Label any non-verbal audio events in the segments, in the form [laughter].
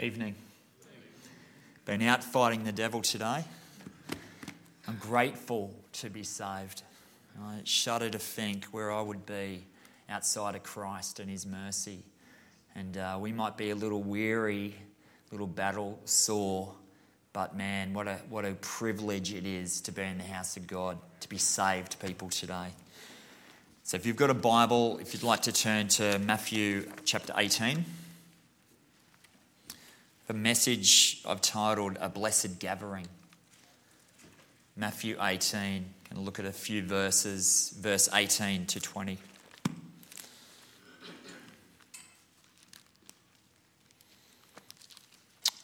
Evening. Been out fighting the devil today. I'm grateful to be saved. I shudder to think where I would be outside of Christ and His mercy. And uh, we might be a little weary, little battle sore, but man, what a, what a privilege it is to be in the house of God, to be saved people today. So if you've got a Bible, if you'd like to turn to Matthew chapter 18. The message I've titled A Blessed Gathering. Matthew 18. Going to look at a few verses, verse 18 to 20.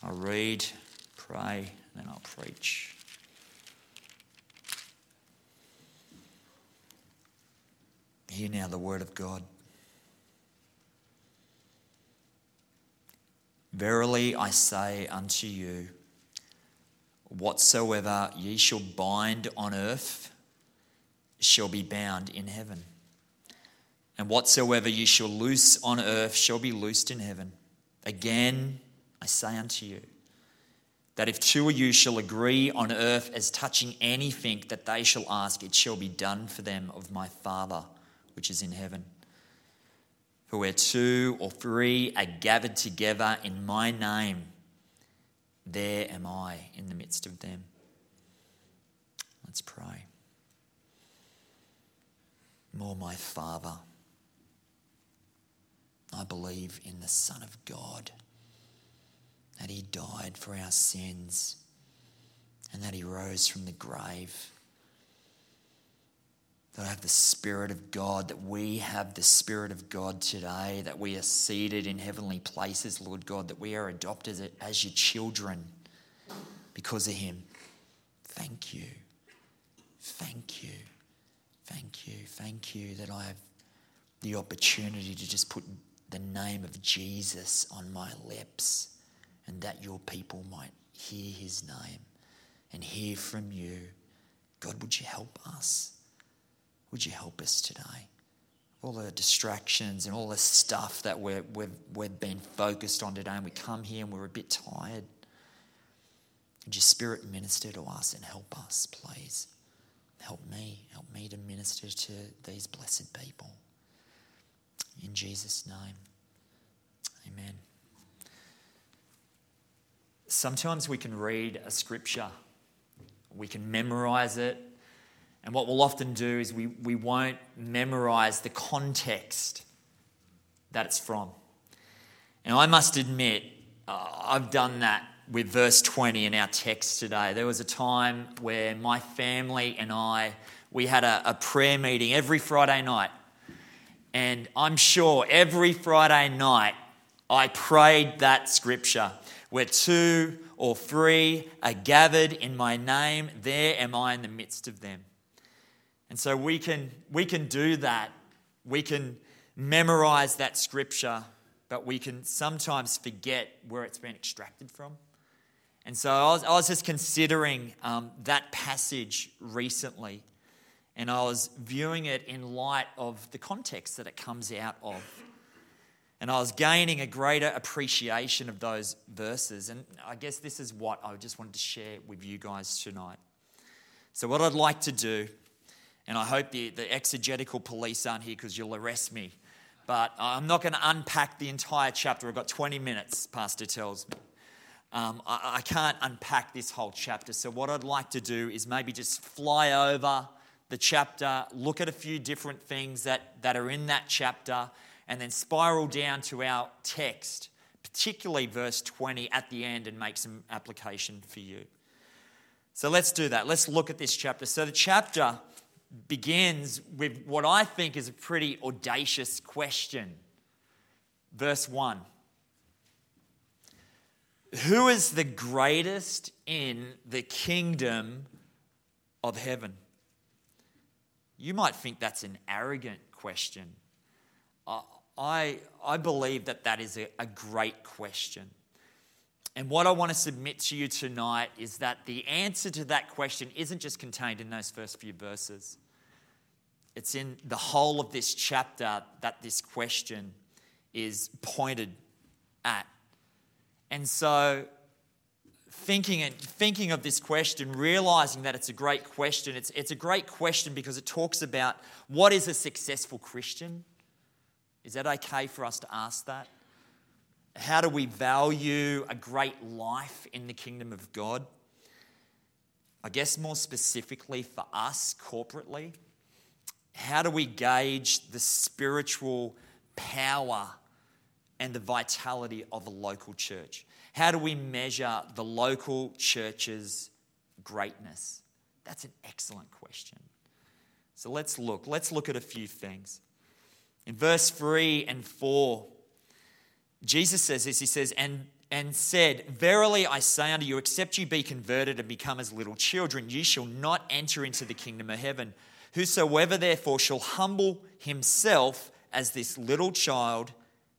I'll read, pray, and then I'll preach. Hear now the word of God. Verily I say unto you, whatsoever ye shall bind on earth shall be bound in heaven. And whatsoever ye shall loose on earth shall be loosed in heaven. Again, I say unto you, that if two of you shall agree on earth as touching anything that they shall ask, it shall be done for them of my Father which is in heaven. For where two or three are gathered together in my name, there am I in the midst of them. Let's pray. More, my Father, I believe in the Son of God, that He died for our sins, and that He rose from the grave that I have the Spirit of God, that we have the Spirit of God today, that we are seated in heavenly places, Lord God, that we are adopted as your children because of Him. Thank you. Thank you. Thank you. Thank you that I have the opportunity to just put the name of Jesus on my lips and that your people might hear His name and hear from you. God, would you help us? Would you help us today? All the distractions and all the stuff that we're, we've, we've been focused on today, and we come here and we're a bit tired. Would your spirit minister to us and help us, please? Help me, help me to minister to these blessed people. In Jesus' name, amen. Sometimes we can read a scripture, we can memorize it, and what we'll often do is we, we won't memorize the context that it's from. And I must admit, uh, I've done that with verse 20 in our text today. There was a time where my family and I, we had a, a prayer meeting every Friday night. And I'm sure every Friday night I prayed that scripture where two or three are gathered in my name, there am I in the midst of them. And so we can, we can do that. We can memorize that scripture, but we can sometimes forget where it's been extracted from. And so I was, I was just considering um, that passage recently, and I was viewing it in light of the context that it comes out of. And I was gaining a greater appreciation of those verses. And I guess this is what I just wanted to share with you guys tonight. So, what I'd like to do and I hope the, the exegetical police aren't here because you'll arrest me. But I'm not going to unpack the entire chapter. I've got 20 minutes, Pastor tells me. Um, I, I can't unpack this whole chapter. So, what I'd like to do is maybe just fly over the chapter, look at a few different things that, that are in that chapter, and then spiral down to our text, particularly verse 20 at the end, and make some application for you. So, let's do that. Let's look at this chapter. So, the chapter begins with what I think is a pretty audacious question. Verse 1 Who is the greatest in the kingdom of heaven? You might think that's an arrogant question. I, I believe that that is a, a great question. And what I want to submit to you tonight is that the answer to that question isn't just contained in those first few verses. It's in the whole of this chapter that this question is pointed at. And so, thinking, and, thinking of this question, realizing that it's a great question, it's, it's a great question because it talks about what is a successful Christian? Is that okay for us to ask that? How do we value a great life in the kingdom of God? I guess more specifically for us corporately, how do we gauge the spiritual power and the vitality of a local church? How do we measure the local church's greatness? That's an excellent question. So let's look. Let's look at a few things. In verse 3 and 4, Jesus says this He says, and, and said, Verily I say unto you, except you be converted and become as little children, you shall not enter into the kingdom of heaven. Whosoever therefore shall humble himself as this little child,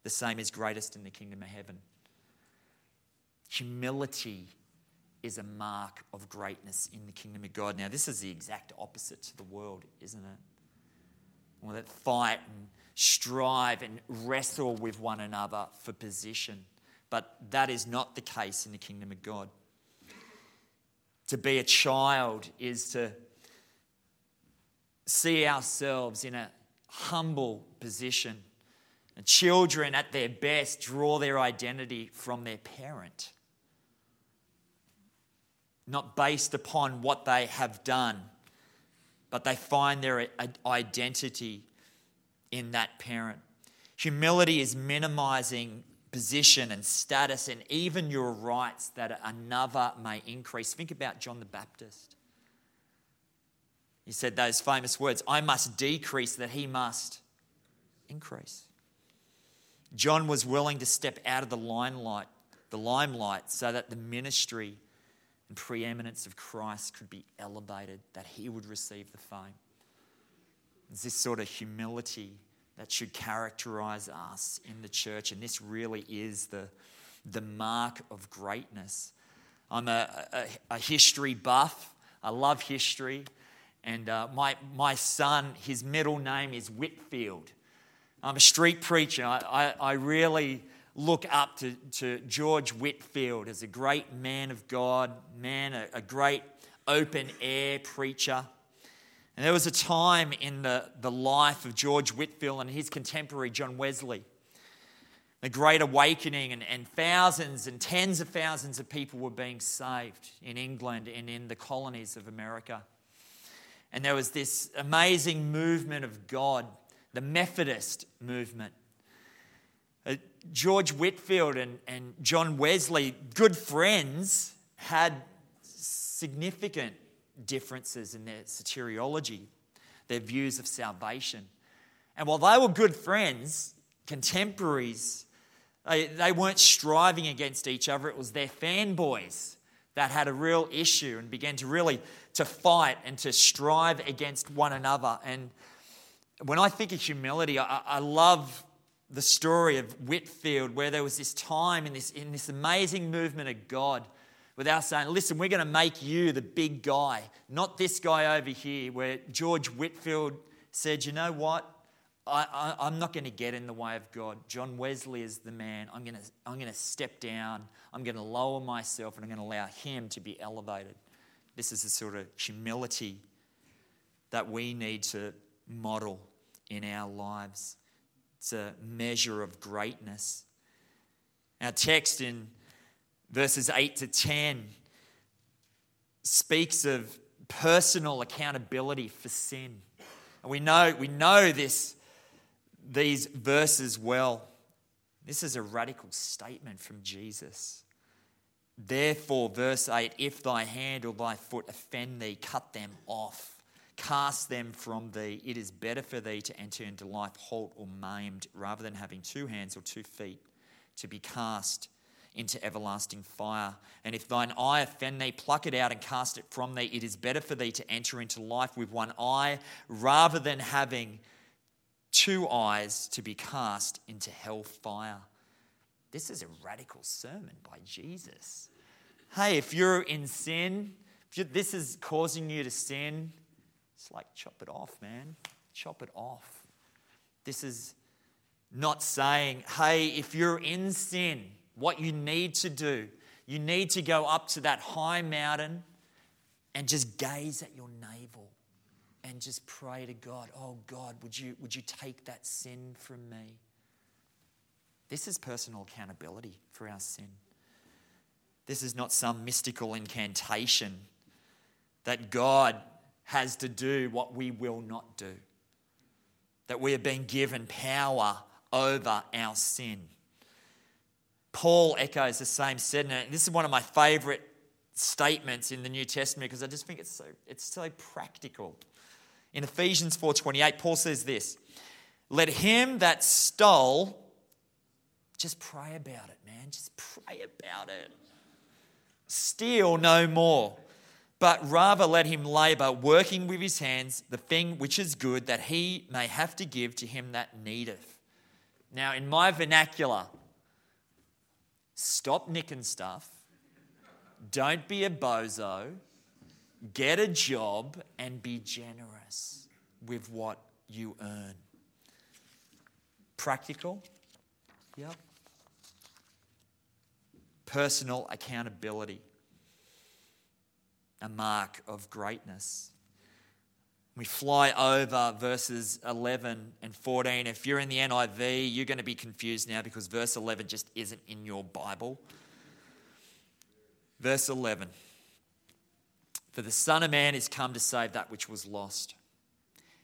the same is greatest in the kingdom of heaven. Humility is a mark of greatness in the kingdom of God. Now, this is the exact opposite to the world, isn't it? Well, that fight and strive and wrestle with one another for position. But that is not the case in the kingdom of God. To be a child is to see ourselves in a humble position. And children, at their best, draw their identity from their parent, not based upon what they have done, but they find their identity in that parent. Humility is minimizing position and status and even your rights that another may increase. Think about John the Baptist. He said those famous words I must decrease that he must increase. John was willing to step out of the limelight, the limelight so that the ministry and preeminence of Christ could be elevated, that he would receive the fame. It's this sort of humility that should characterize us in the church, and this really is the, the mark of greatness. I'm a, a, a history buff, I love history, and uh, my, my son, his middle name is Whitfield. I'm a street preacher. I, I, I really look up to, to George Whitefield as a great man of God, man, a, a great open air preacher. And there was a time in the, the life of George Whitefield and his contemporary John Wesley, the Great Awakening, and, and thousands and tens of thousands of people were being saved in England and in the colonies of America. And there was this amazing movement of God, the Methodist movement. Uh, George Whitefield and, and John Wesley, good friends, had significant differences in their soteriology, their views of salvation. And while they were good friends, contemporaries, they, they weren't striving against each other. It was their fanboys that had a real issue and began to really to fight and to strive against one another. And when I think of humility, I, I love the story of Whitefield, where there was this time in this, in this amazing movement of God without saying, listen, we're going to make you the big guy, not this guy over here, where George Whitefield said, you know what? I, am not going to get in the way of God. John Wesley is the man. I'm going, to, I'm going to step down. I'm going to lower myself and I'm going to allow him to be elevated. This is the sort of humility that we need to model in our lives. It's a measure of greatness. Our text in verses 8 to 10 speaks of personal accountability for sin. And we know, we know this, these verses well. This is a radical statement from Jesus. Therefore, verse 8 if thy hand or thy foot offend thee, cut them off, cast them from thee. It is better for thee to enter into life halt or maimed rather than having two hands or two feet to be cast into everlasting fire. And if thine eye offend thee, pluck it out and cast it from thee. It is better for thee to enter into life with one eye rather than having two eyes to be cast into hell fire. This is a radical sermon by Jesus. Hey, if you're in sin, if this is causing you to sin, it's like chop it off, man. Chop it off. This is not saying, hey, if you're in sin, what you need to do. You need to go up to that high mountain and just gaze at your navel and just pray to God, oh God, would you, would you take that sin from me? This is personal accountability for our sin. This is not some mystical incantation that God has to do what we will not do, that we have been given power over our sin. Paul echoes the same sentiment. This is one of my favorite statements in the New Testament because I just think it's so, it's so practical. In Ephesians 4:28, Paul says this: Let him that stole just pray about it, man. Just pray about it. Steal no more, but rather let him labor, working with his hands, the thing which is good, that he may have to give to him that needeth. Now, in my vernacular, stop nicking stuff, don't be a bozo, get a job, and be generous with what you earn. Practical? Yep personal accountability, a mark of greatness. We fly over verses 11 and 14. If you're in the NIV, you're going to be confused now because verse 11 just isn't in your Bible. Verse 11 For the Son of Man is come to save that which was lost.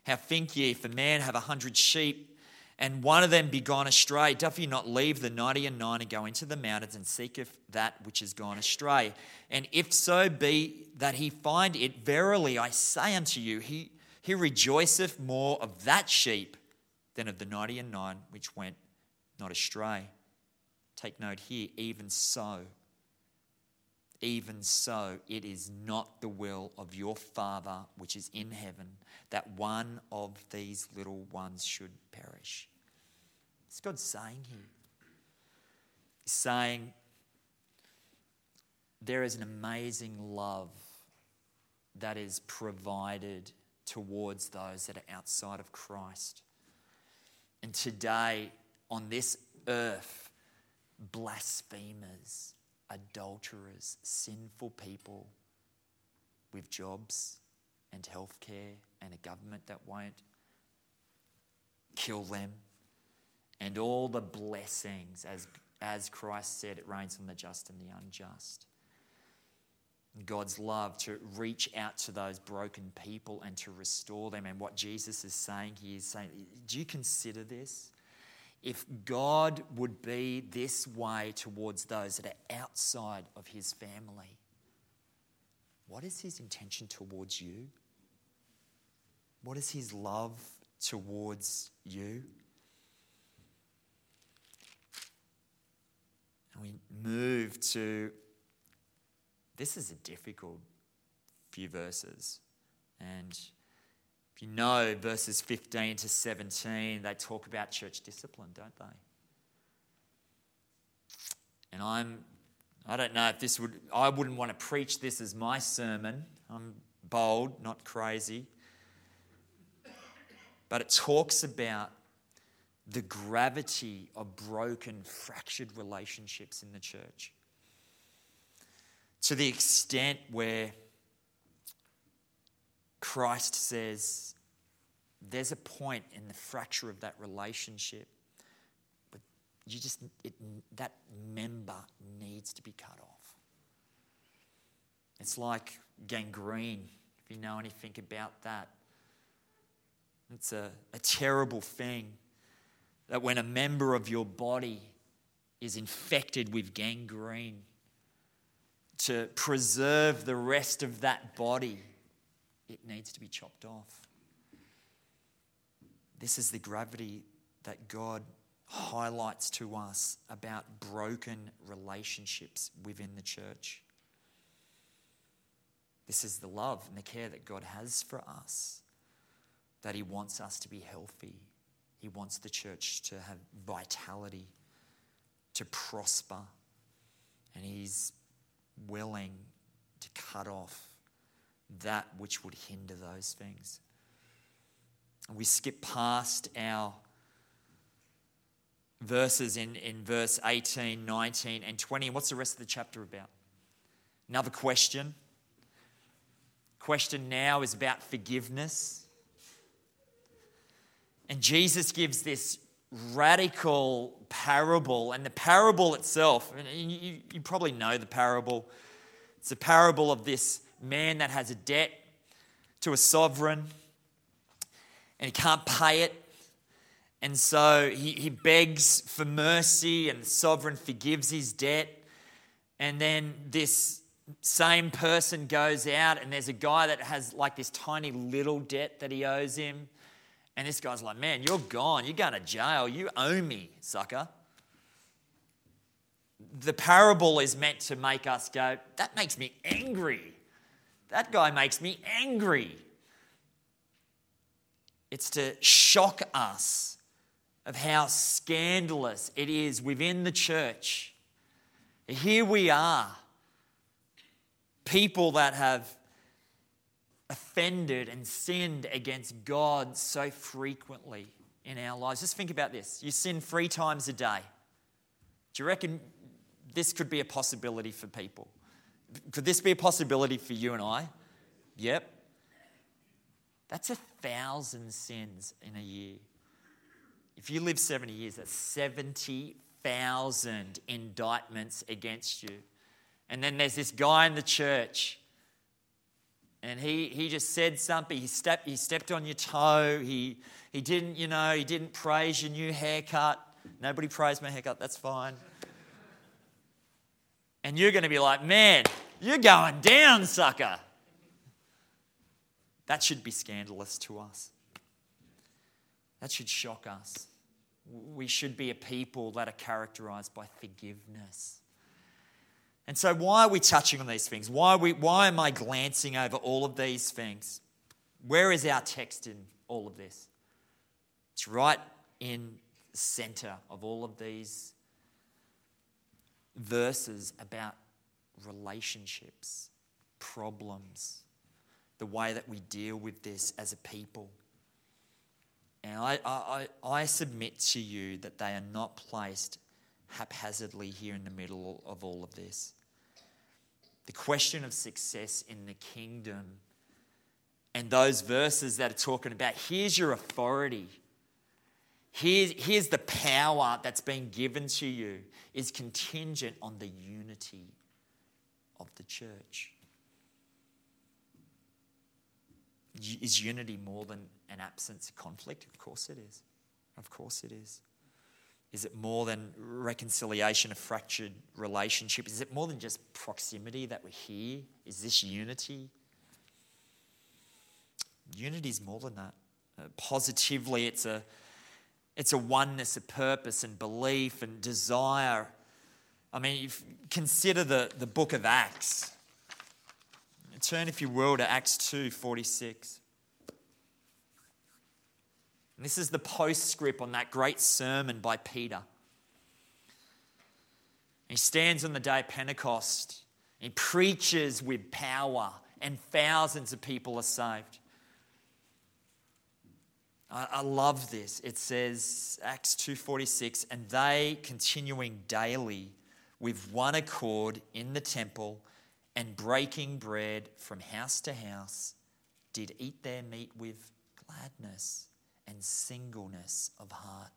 How think ye, if a man have a hundred sheep, and one of them be gone astray, doth he not leave the ninety and nine and go into the mountains and seeketh that which is gone astray? And if so be that he find it, verily I say unto you, he, he rejoiceth more of that sheep than of the ninety and nine which went not astray. Take note here, even so, even so, it is not the will of your Father which is in heaven that one of these little ones should perish. It's God saying here? He's saying there is an amazing love that is provided towards those that are outside of Christ. And today, on this earth, blasphemers, adulterers, sinful people with jobs and healthcare and a government that won't kill them and all the blessings, as, as Christ said, it rains on the just and the unjust. God's love to reach out to those broken people and to restore them. And what Jesus is saying, he is saying, Do you consider this? If God would be this way towards those that are outside of his family, what is his intention towards you? What is his love towards you? And we move to this is a difficult few verses. And you know verses 15 to 17, they talk about church discipline, don't they? And I'm I don't know if this would I wouldn't want to preach this as my sermon. I'm bold, not crazy. But it talks about the gravity of broken, fractured relationships in the church. To the extent where Christ says there's a point in the fracture of that relationship, but you just, it, that member needs to be cut off. It's like gangrene, if you know anything about that. It's a, a terrible thing that when a member of your body is infected with gangrene, to preserve the rest of that body, it needs to be chopped off. This is the gravity that God highlights to us about broken relationships within the church. This is the love and the care that God has for us, that He wants us to be healthy, he wants the church to have vitality, to prosper, and He's willing to cut off that which would hinder those things. And we skip past our verses in, in verse 18, 19, and 20. And what's the rest of the chapter about? Another question. Question now is about forgiveness. And Jesus gives this radical parable. And the parable itself, and you, you probably know the parable. It's a parable of this man that has a debt to a sovereign and he can't pay it. And so he, he begs for mercy, and the sovereign forgives his debt. And then this same person goes out, and there's a guy that has like this tiny little debt that he owes him. And this guy's like, Man, you're gone. You're going to jail. You owe me, sucker. The parable is meant to make us go, That makes me angry. That guy makes me angry. It's to shock us of how scandalous it is within the church. Here we are, people that have offended and sinned against God so frequently in our lives. Just think about this. You sin three times a day. Do you reckon this could be a possibility for people? Could this be a possibility for you and I? Yep. That's a thousand sins in a year. If you live 70 years, that's 70,000 indictments against you. And then there's this guy in the church, and he, he just said something. He stepped, he stepped on your toe. He, he didn't, you know, he didn't praise your new haircut. Nobody praised my haircut, that's fine. And you're going to be like, man, you're going down, sucker. That should be scandalous to us. That should shock us. We should be a people that are characterized by forgiveness. And so, why are we touching on these things? Why, we, why am I glancing over all of these things? Where is our text in all of this? It's right in the center of all of these verses about relationships, problems, the way that we deal with this as a people. And I, I, I submit to you that they are not placed haphazardly here in the middle of all of this. The question of success in the kingdom and those verses that are talking about here's your authority, here's, here's the power that's been given to you, is contingent on the unity of the church. Is unity more than an absence of conflict? Of course it is. Of course it is. Is it more than reconciliation of fractured relationship? Is it more than just proximity that we're here? Is this unity? Unity is more than that. Uh, positively, it's a, it's a oneness of purpose and belief and desire. I mean, consider the, the book of Acts. Turn, if you will, to Acts 2 46. And this is the postscript on that great sermon by Peter. He stands on the day of Pentecost. He preaches with power, and thousands of people are saved. I, love this. It says, Acts 2.46, and they continuing daily with one accord in the temple and breaking bread from house to house, did eat their meat with gladness and singleness of heart.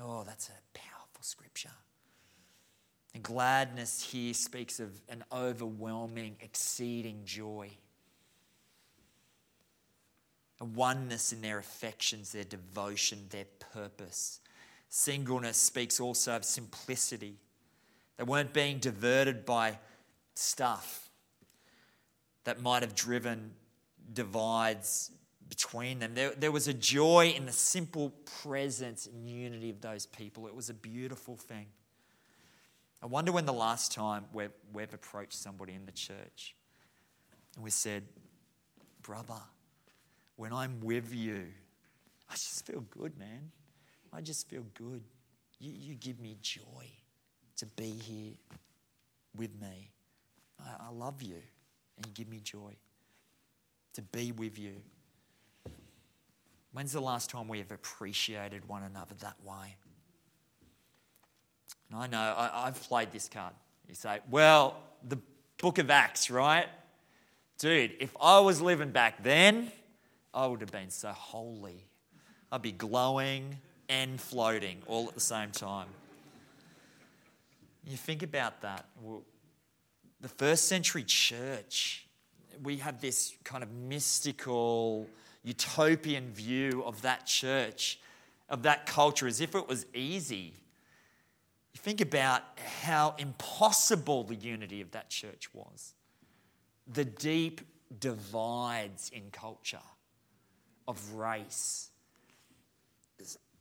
Oh, that's a powerful scripture. And gladness here speaks of an overwhelming, exceeding joy. A oneness in their affections, their devotion, their purpose. Singleness speaks also of simplicity. They weren't being diverted by stuff that might have driven divides between them. There, there was a joy in the simple presence and unity of those people. It was a beautiful thing. I wonder when the last time we've, we've approached somebody in the church and we said, Brother, when I'm with you, I just feel good, man. I just feel good. You, you give me joy to be here with me. I, I love you and you give me joy to be with you. When's the last time we have appreciated one another that way? And I know I, I've played this card. You say, well, the book of Acts, right? Dude, if I was living back then, I would have been so holy. I'd be glowing and floating all at the same time. You think about that. Well, the first century church, we have this kind of mystical, utopian view of that church, of that culture, as if it was easy. You think about how impossible the unity of that church was, the deep divides in culture, of race,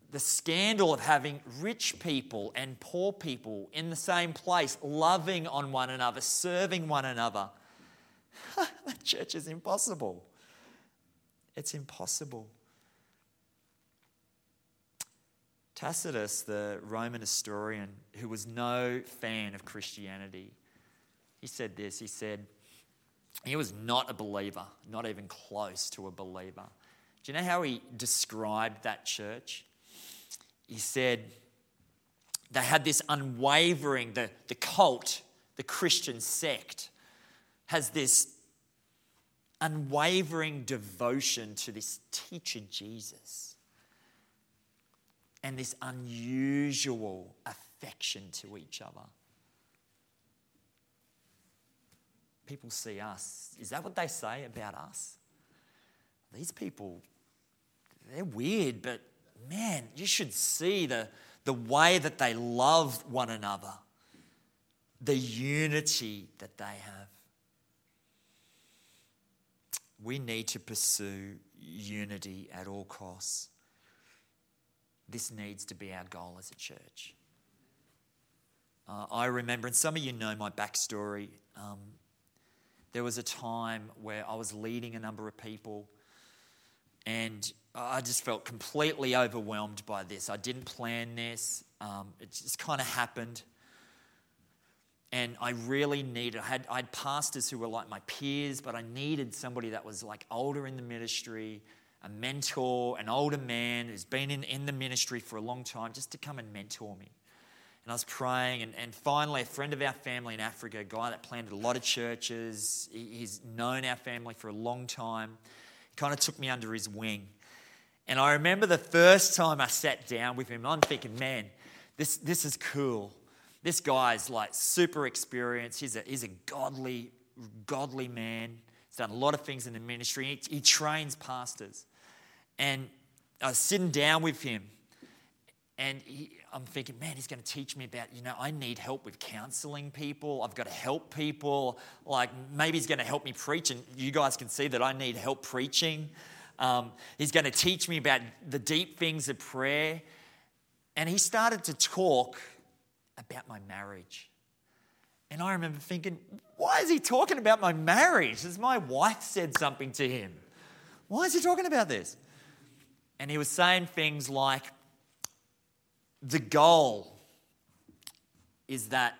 the scandal of having rich people and poor people in the same place, loving on one another, serving one another. [laughs] the church is impossible. It's impossible. Tacitus, the Roman historian, who was no fan of Christianity, he said this. He said, he was not a believer, not even close to a believer. Do you know how he described that church? He said they had this unwavering, the, the cult, the Christian sect, has this unwavering devotion to this teacher Jesus and this unusual affection to each other. People see us. Is that what they say about us? These people, they're weird, but man, you should see the, the way that they love one another, the unity that they have. We need to pursue unity at all costs. This needs to be our goal as a church. Uh, I remember, and some of you know my backstory. Um, there was a time where I was leading a number of people, and I just felt completely overwhelmed by this. I didn't plan this, um, it just kind of happened. And I really needed, I had, I had pastors who were like my peers, but I needed somebody that was like older in the ministry, a mentor, an older man who's been in, in the ministry for a long time, just to come and mentor me. And I was praying, and, and finally, a friend of our family in Africa, a guy that planted a lot of churches, he, he's known our family for a long time, he kind of took me under his wing. And I remember the first time I sat down with him, I'm thinking, man, this, this is cool. This guy's like super experienced. He's a, he's a godly, godly man. He's done a lot of things in the ministry. He, he trains pastors. And I was sitting down with him, and he, I'm thinking, man, he's going to teach me about, you know, I need help with counseling people. I've got to help people. Like, maybe he's going to help me preach, and you guys can see that I need help preaching. Um, he's going to teach me about the deep things of prayer. And he started to talk about my marriage. And I remember thinking, why is he talking about my marriage? Has my wife said something to him? Why is he talking about this? And he was saying things like, the goal is that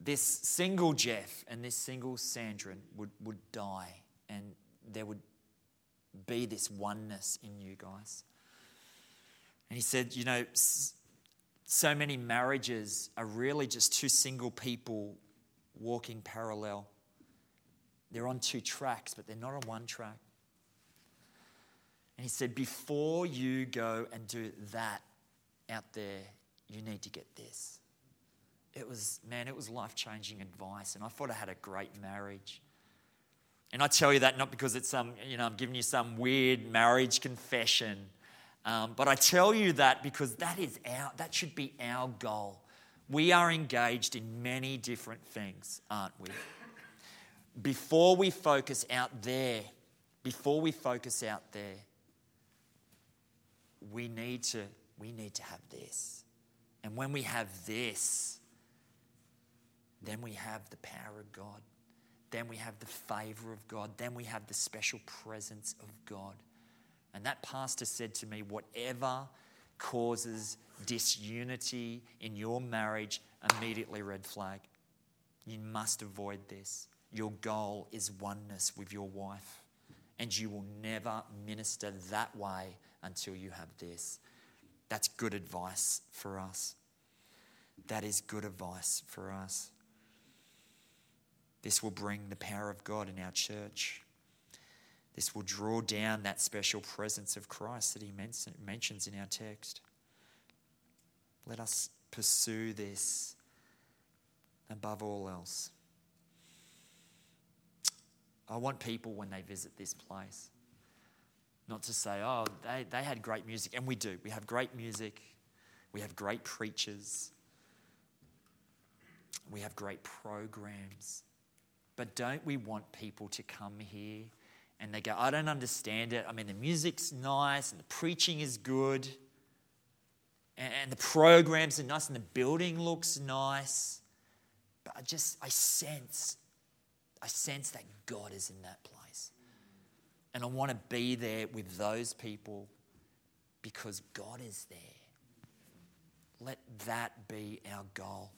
this single Geoff and this single Sandra would, would die and there would be this oneness in you guys. And he said, you know, so many marriages are really just two single people walking parallel. They're on two tracks, but they're not on one track. And he said, before you go and do that out there, you need to get this. It was, man, it was life changing advice. And I thought I had a great marriage. And I tell you that not because it's some, you know, I'm giving you some weird marriage confession, um, but I tell you that because that is our, that should be our goal. We are engaged in many different things, aren't we? Before we focus out there, before we focus out there, we need to, we need to have this. And when we have this, then we have the power of God. Then we have the favor of God. Then we have the special presence of God. And that pastor said to me, whatever causes disunity in your marriage, immediately red flag. You must avoid this. Your goal is oneness with your wife. And you will never minister that way until you have this. That's good advice for us. That is good advice for us. This will bring the power of God in our church. This will draw down that special presence of Christ that he mentions in our text. Let us pursue this above all else. I want people when they visit this place not to say, oh, they, they had great music. And we do. We have great music, we have great preachers, we have great programs. But don't we want people to come here and they go, I don't understand it. I mean, the music's nice and the preaching is good and the programs are nice and the building looks nice. But I just, I sense, I sense that God is in that place. And I want to be there with those people because God is there. Let that be our goal.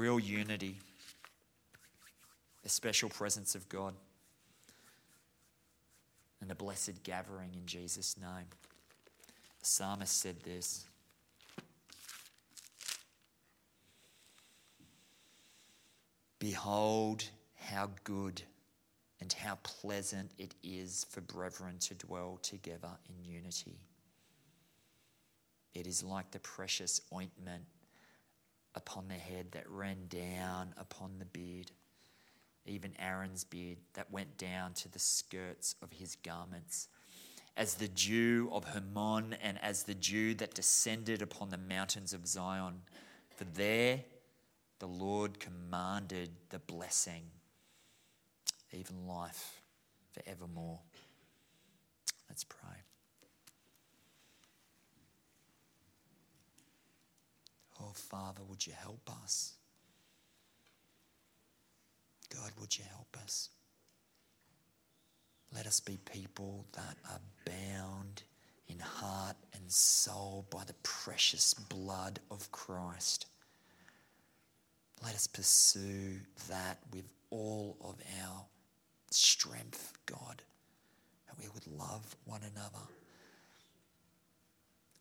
Real unity, the special presence of God and a blessed gathering in Jesus' name. The psalmist said this. Behold, how good and how pleasant it is for brethren to dwell together in unity. It is like the precious ointment upon the head that ran down upon the beard even Aaron's beard that went down to the skirts of his garments. As the dew of Hermon and as the dew that descended upon the mountains of Zion. For there the Lord commanded the blessing, even life forevermore. Let's pray. Oh, Father, would you help us? God, would you help us? Let us be people that are bound in heart and soul by the precious blood of Christ. Let us pursue that with all of our strength, God, that we would love one another.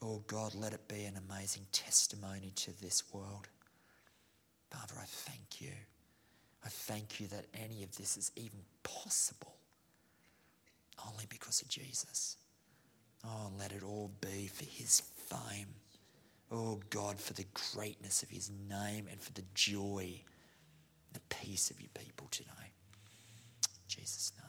Oh God, let it be an amazing testimony to this world. Father, I thank you. I thank you that any of this is even possible only because of Jesus. Oh, let it all be for his fame. Oh, God, for the greatness of his name and for the joy, the peace of your people today. In Jesus' name.